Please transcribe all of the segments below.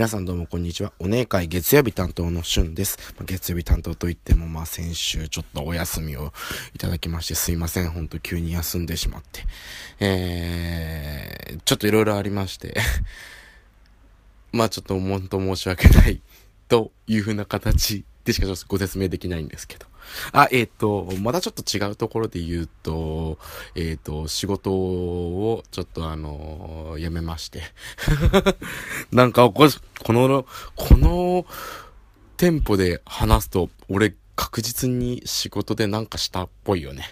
皆さんどうもこんにちは。お姉会月曜日担当のしゅんです。月曜日担当といっても、まあ先週ちょっとお休みをいただきましてすいません。ほんと急に休んでしまって。えー、ちょっといろいろありまして まあちょっとほんと申し訳ないというふうな形でしかちょっとご説明できないんですけど。あ、えっ、ー、と、またちょっと違うところで言うと、えっ、ー、と、仕事をちょっとあのー、辞めまして。なんかこ、この、この店舗で話すと、俺確実に仕事でなんかしたっぽいよね。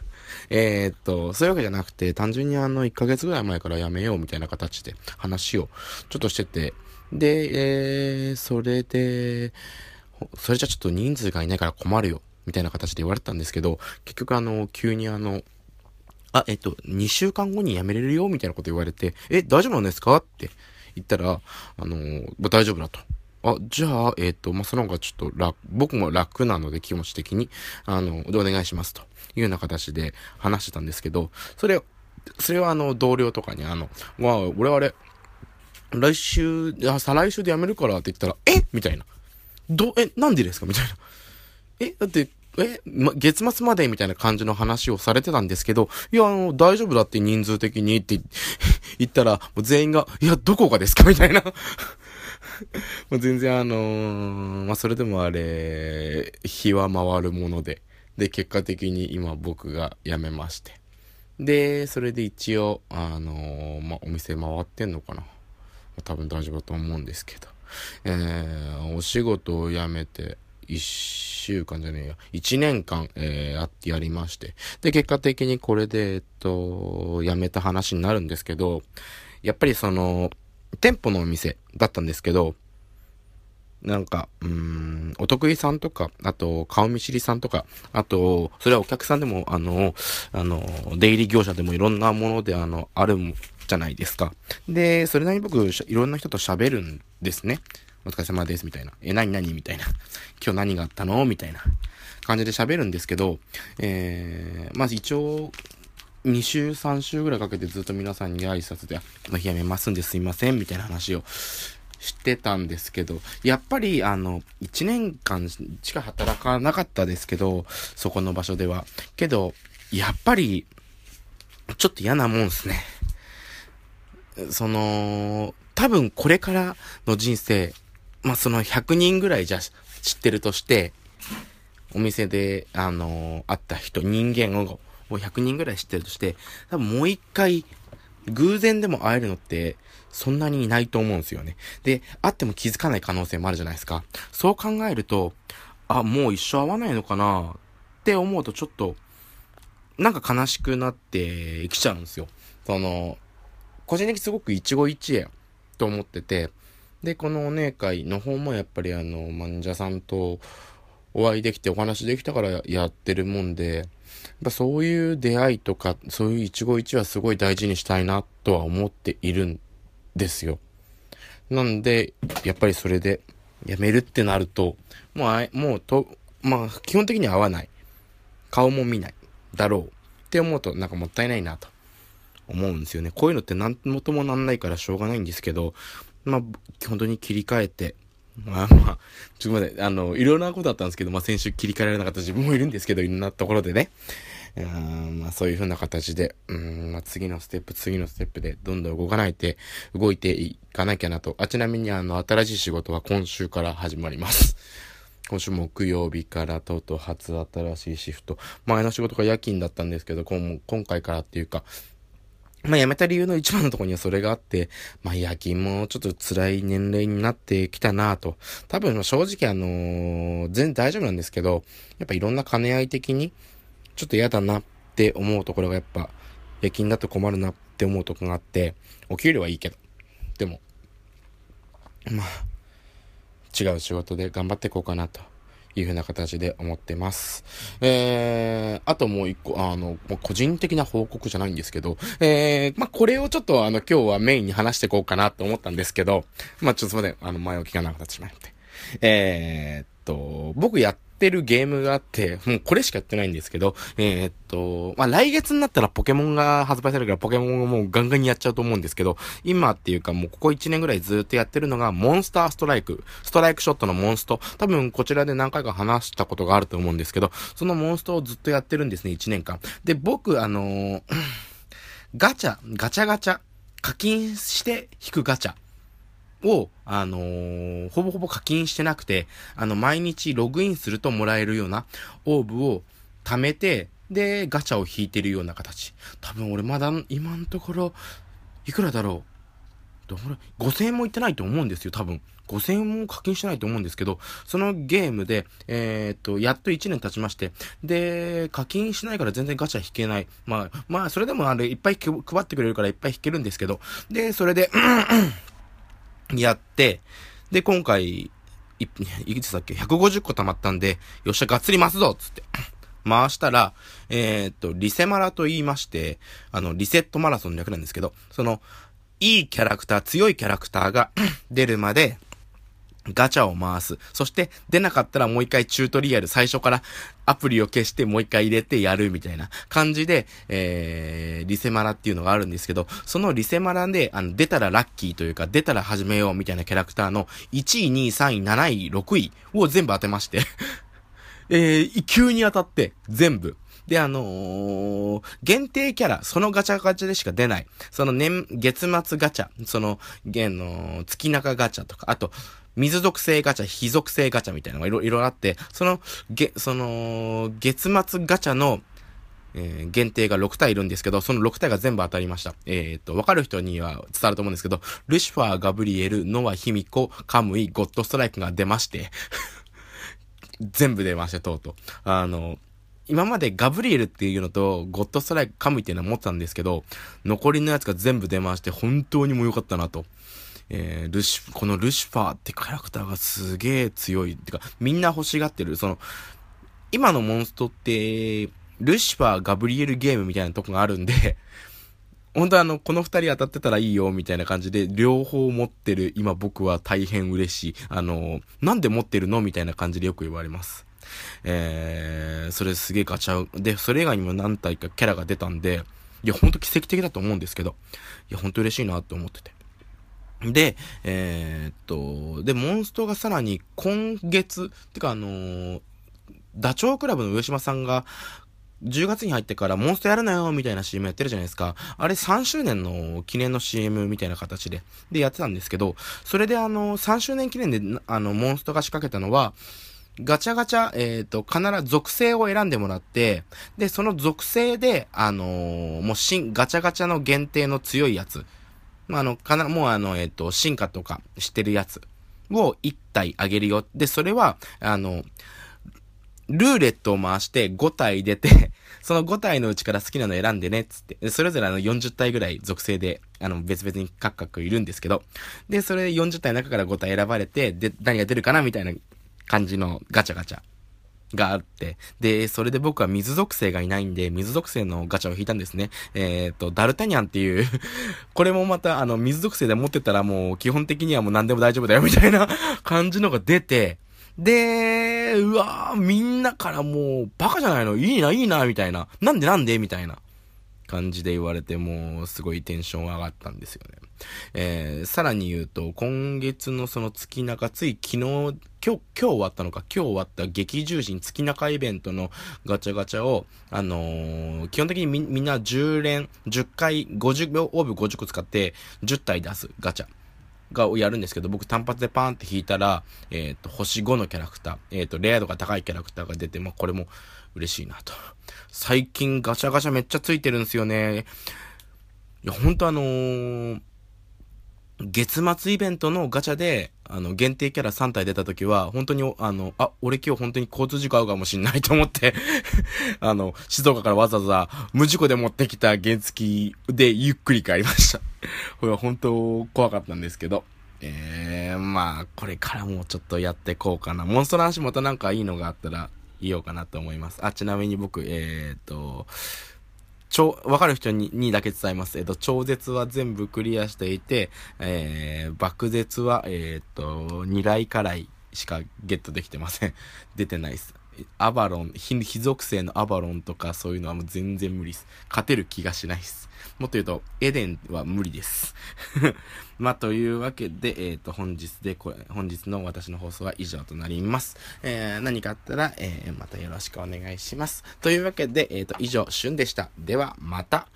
えっと、そういうわけじゃなくて、単純にあの、1ヶ月ぐらい前から辞めようみたいな形で話をちょっとしてて、で、えー、それで、それじゃちょっと人数がいないから困るよ。みたいな形で言われてたんですけど、結局あの、急にあの、あ、えっと、2週間後に辞めれるよみたいなこと言われて、え、大丈夫なんですかって言ったら、あの大丈夫だと。あ、じゃあ、えっ、と、まあ、その方がちょっと楽、僕も楽なので気持ち的に、あの、でお願いしますというような形で話してたんですけど、それ、それはあの、同僚とかにあの、まあ、俺あれ、来週、あ、再来週で辞めるからって言ったら、え？みたいな。ど、え、なんでですか？みたいな。え、だって、え、ま、月末までみたいな感じの話をされてたんですけど、いや、あの、大丈夫だって人数的にって 言ったら、もう全員が、いや、どこがですかみたいな もう全然あのー、まあ、それでもあれ、日は回るもので、で、結果的に今僕が辞めまして。で、それで一応、あのー、まあ、お店回ってんのかな多分大丈夫だと思うんですけど。えー、お仕事を辞めて、一週間じゃねえや、一年間、えー、やってやりまして。で、結果的にこれで、えっと、辞めた話になるんですけど、やっぱりその、店舗のお店だったんですけど、なんか、うん、お得意さんとか、あと、顔見知りさんとか、あと、それはお客さんでも、あの、あの、出入り業者でもいろんなもので、あの、あるじゃないですか。で、それなりに僕、いろんな人と喋るんですね。お疲れ様です、みたいな。え、何何？みたいな。今日何があったの？みたいな感じで喋るんですけど、えー、まず一応、2週、3週ぐらいかけてずっと皆さんに挨拶で、この日やめますんですいません、みたいな話をしてたんですけど、やっぱり、あの、1年間しか働かなかったですけど、そこの場所では。けど、やっぱり、ちょっと嫌なもんですね。その、多分これからの人生、まあ、その100人ぐらいじゃ知ってるとして、お店で、あのー、会った人、人間を、もう100人ぐらい知ってるとして、多分もう一回、偶然でも会えるのって、そんなにいないと思うんですよね。で、会っても気づかない可能性もあるじゃないですか。そう考えると、あ、もう一生会わないのかなって思うとちょっと、なんか悲しくなってきちゃうんですよ。その、個人的にすごく一期一会と思ってて、で、このお姉会の方もやっぱりあの、患者さんとお会いできてお話できたからやってるもんで、やっぱそういう出会いとか、そういう一期一会はすごい大事にしたいなとは思っているんですよ。なんで、やっぱりそれで辞めるってなると、もうもうと、まあ基本的には会わない。顔も見ない。だろう。って思うとなんかもったいないなと思うんですよね。こういうのって何ともなんないからしょうがないんですけど、まあ、本当に切り替えて、まあまあ、ちょっと待って、あの、いろんなことあったんですけど、まあ先週切り替えられなかった自分もいるんですけど、いろんなところでね。うんまあそういう風な形で、うん、まあ次のステップ、次のステップでどんどん動かないて、動いていかなきゃなと。あ、ちなみにあの、新しい仕事は今週から始まります。今週木曜日からとうとう初新しいシフト。前の仕事が夜勤だったんですけど、今回からっていうか、まあ辞めた理由の一番のところにはそれがあって、まあ夜勤もちょっと辛い年齢になってきたなと。多分正直あのー、全然大丈夫なんですけど、やっぱいろんな兼ね合い的に、ちょっと嫌だなって思うところがやっぱ、夜勤だと困るなって思うところがあって、お給料はいいけど。でも、まあ、違う仕事で頑張っていこうかなと。いうふうな形で思ってます。えー、あともう一個、あの、個人的な報告じゃないんですけど、えー、まあ、これをちょっとあの、今日はメインに話していこうかなと思ったんですけど、まあ、ちょっとすいません、あの、前置きが長くなってしまって。えー、と、僕やっってるゲームがあって、もうこれしかやってないんですけど、えー、っと、まあ、来月になったらポケモンが発売されるからポケモンをもうガンガンにやっちゃうと思うんですけど、今っていうかもうここ1年ぐらいずっとやってるのが、モンスターストライク、ストライクショットのモンスト。多分こちらで何回か話したことがあると思うんですけど、そのモンストをずっとやってるんですね、1年間。で、僕、あのー、ガチャ、ガチャガチャ、課金して引くガチャ。を、あのー、ほぼほぼ課金してなくて、あの、毎日ログインするともらえるようなオーブを貯めて、で、ガチャを引いてるような形。多分俺まだ今のところ、いくらだろう ?5000 円もいってないと思うんですよ、多分。5000円も課金してないと思うんですけど、そのゲームで、えー、っと、やっと1年経ちまして、で、課金しないから全然ガチャ引けない。まあ、まあ、それでもあれ、いっぱい配ってくれるからいっぱい引けるんですけど、で、それで、やって、で、今回、い、いくつだっけ ?150 個溜まったんで、よっしゃ、がっつり回すぞつって。回したら、えー、っと、リセマラと言いまして、あの、リセットマラソンの略なんですけど、その、いいキャラクター、強いキャラクターが 出るまで、ガチャを回す。そして出なかったらもう一回チュートリアル最初からアプリを消してもう一回入れてやるみたいな感じで、えー、リセマラっていうのがあるんですけど、そのリセマラで、あの、出たらラッキーというか、出たら始めようみたいなキャラクターの1位、2位、3位、7位、6位を全部当てまして えー、急に当たって、全部。で、あのー、限定キャラ、そのガチャガチャでしか出ない。その年、月末ガチャ、その、現の、月中ガチャとか、あと、水属性ガチャ、非属性ガチャみたいなのがいろいろあって、その、げ、その、月末ガチャの、えー、限定が6体いるんですけど、その6体が全部当たりました。えっ、と、わかる人には伝わると思うんですけど、ルシファー、ガブリエル、ノア、ヒミコ、カムイ、ゴッドストライクが出まして 全部出ました、とうとう。あの、今までガブリエルっていうのと、ゴッドストライク、カムイっていうのは持ってたんですけど、残りのやつが全部出まして、本当にも良かったなと。えー、ルシ、このルシファーってキャラクターがすげえ強い。ってか、みんな欲しがってる。その、今のモンストって、ルシファー、ガブリエルゲームみたいなとこがあるんで、本当あの、この二人当たってたらいいよ、みたいな感じで、両方持ってる、今僕は大変嬉しい。あの、なんで持ってるのみたいな感じでよく言われます。えー、それすげえガチャ、で、それ以外にも何体かキャラが出たんで、いや、ほんと奇跡的だと思うんですけど、いや、ほんと嬉しいなって思ってて。で、えー、っと、で、モンストがさらに今月、てかあのー、ダチョウ倶楽部の上島さんが、10月に入ってからモンストやるなよみたいな CM やってるじゃないですか。あれ3周年の記念の CM みたいな形で、でやってたんですけど、それであの、3周年記念であの、モンストが仕掛けたのは、ガチャガチャ、えっ、ー、と、必ず属性を選んでもらって、で、その属性で、あのー、もう新、ガチャガチャの限定の強いやつ、まあ、あの、かな、もうあの、えっ、ー、と、進化とかしてるやつを1体あげるよ。で、それは、あの、ルーレットを回して5体出て、その5体のうちから好きなの選んでね、つって。それぞれあの40体ぐらい属性で、あの別々にカクカクいるんですけど、で、それ40体の中から5体選ばれて、で、何が出るかなみたいな感じのガチャガチャがあって、で、それで僕は水属性がいないんで、水属性のガチャを引いたんですね。えっ、ー、と、ダルタニャンっていう これもまた、あの、水属性で持ってたらもう、基本的にはもう何でも大丈夫だよ、みたいな 感じのが出て、で、うわー、みんなからもう、バカじゃないの？いいな、いいな、みたいな。なんでなんで？みたいな。感じで言われて、も、すごいテンション上がったんですよね。えー、さらに言うと、今月のその月中、つい昨日、今日、今日終わったのか、今日終わった激重心月中イベントのガチャガチャを、あのー、基本的にみみんな10連、10回、50秒、オーブ50個使って、10体出すガチャ。がをやるんですけど、僕単発でパーンって引いたら、えっ、ー、と、星5のキャラクター、えっ、ー、と、レア度が高いキャラクターが出て、まあ、これも嬉しいなと。最近ガチャガチャめっちゃついてるんですよね。いや、ほんとあのー、月末イベントのガチャで、あの、限定キャラ3体出た時は、本当に、あの、あ、俺今日本当に交通事故合うかもしんないと思って あの、静岡からわざわざ無事故で持ってきた原付でゆっくり帰りました これは本当怖かったんですけど。えー、まあ、これからもちょっとやってこうかな。モンストの話またなんかいいのがあったら言おうかなと思います。あ、ちなみに僕、えー、っと、超、わかる人ににだけ伝えます。えっ、と、超絶は全部クリアしていて、えー、爆絶は、えっ、と、二来辛いしかゲットできてません。出てないっす。アバロン、非属性のアバロンとかそういうのはもう全然無理です。勝てる気がしないです。もっと言うと、エデンは無理です。まあ、というわけで、えっ、ー、と、本日でこれ、本日の私の放送は以上となります。えー、何かあったら、えー、またよろしくお願いします。というわけで、えっ、ー、と、以上、旬でした。では、また。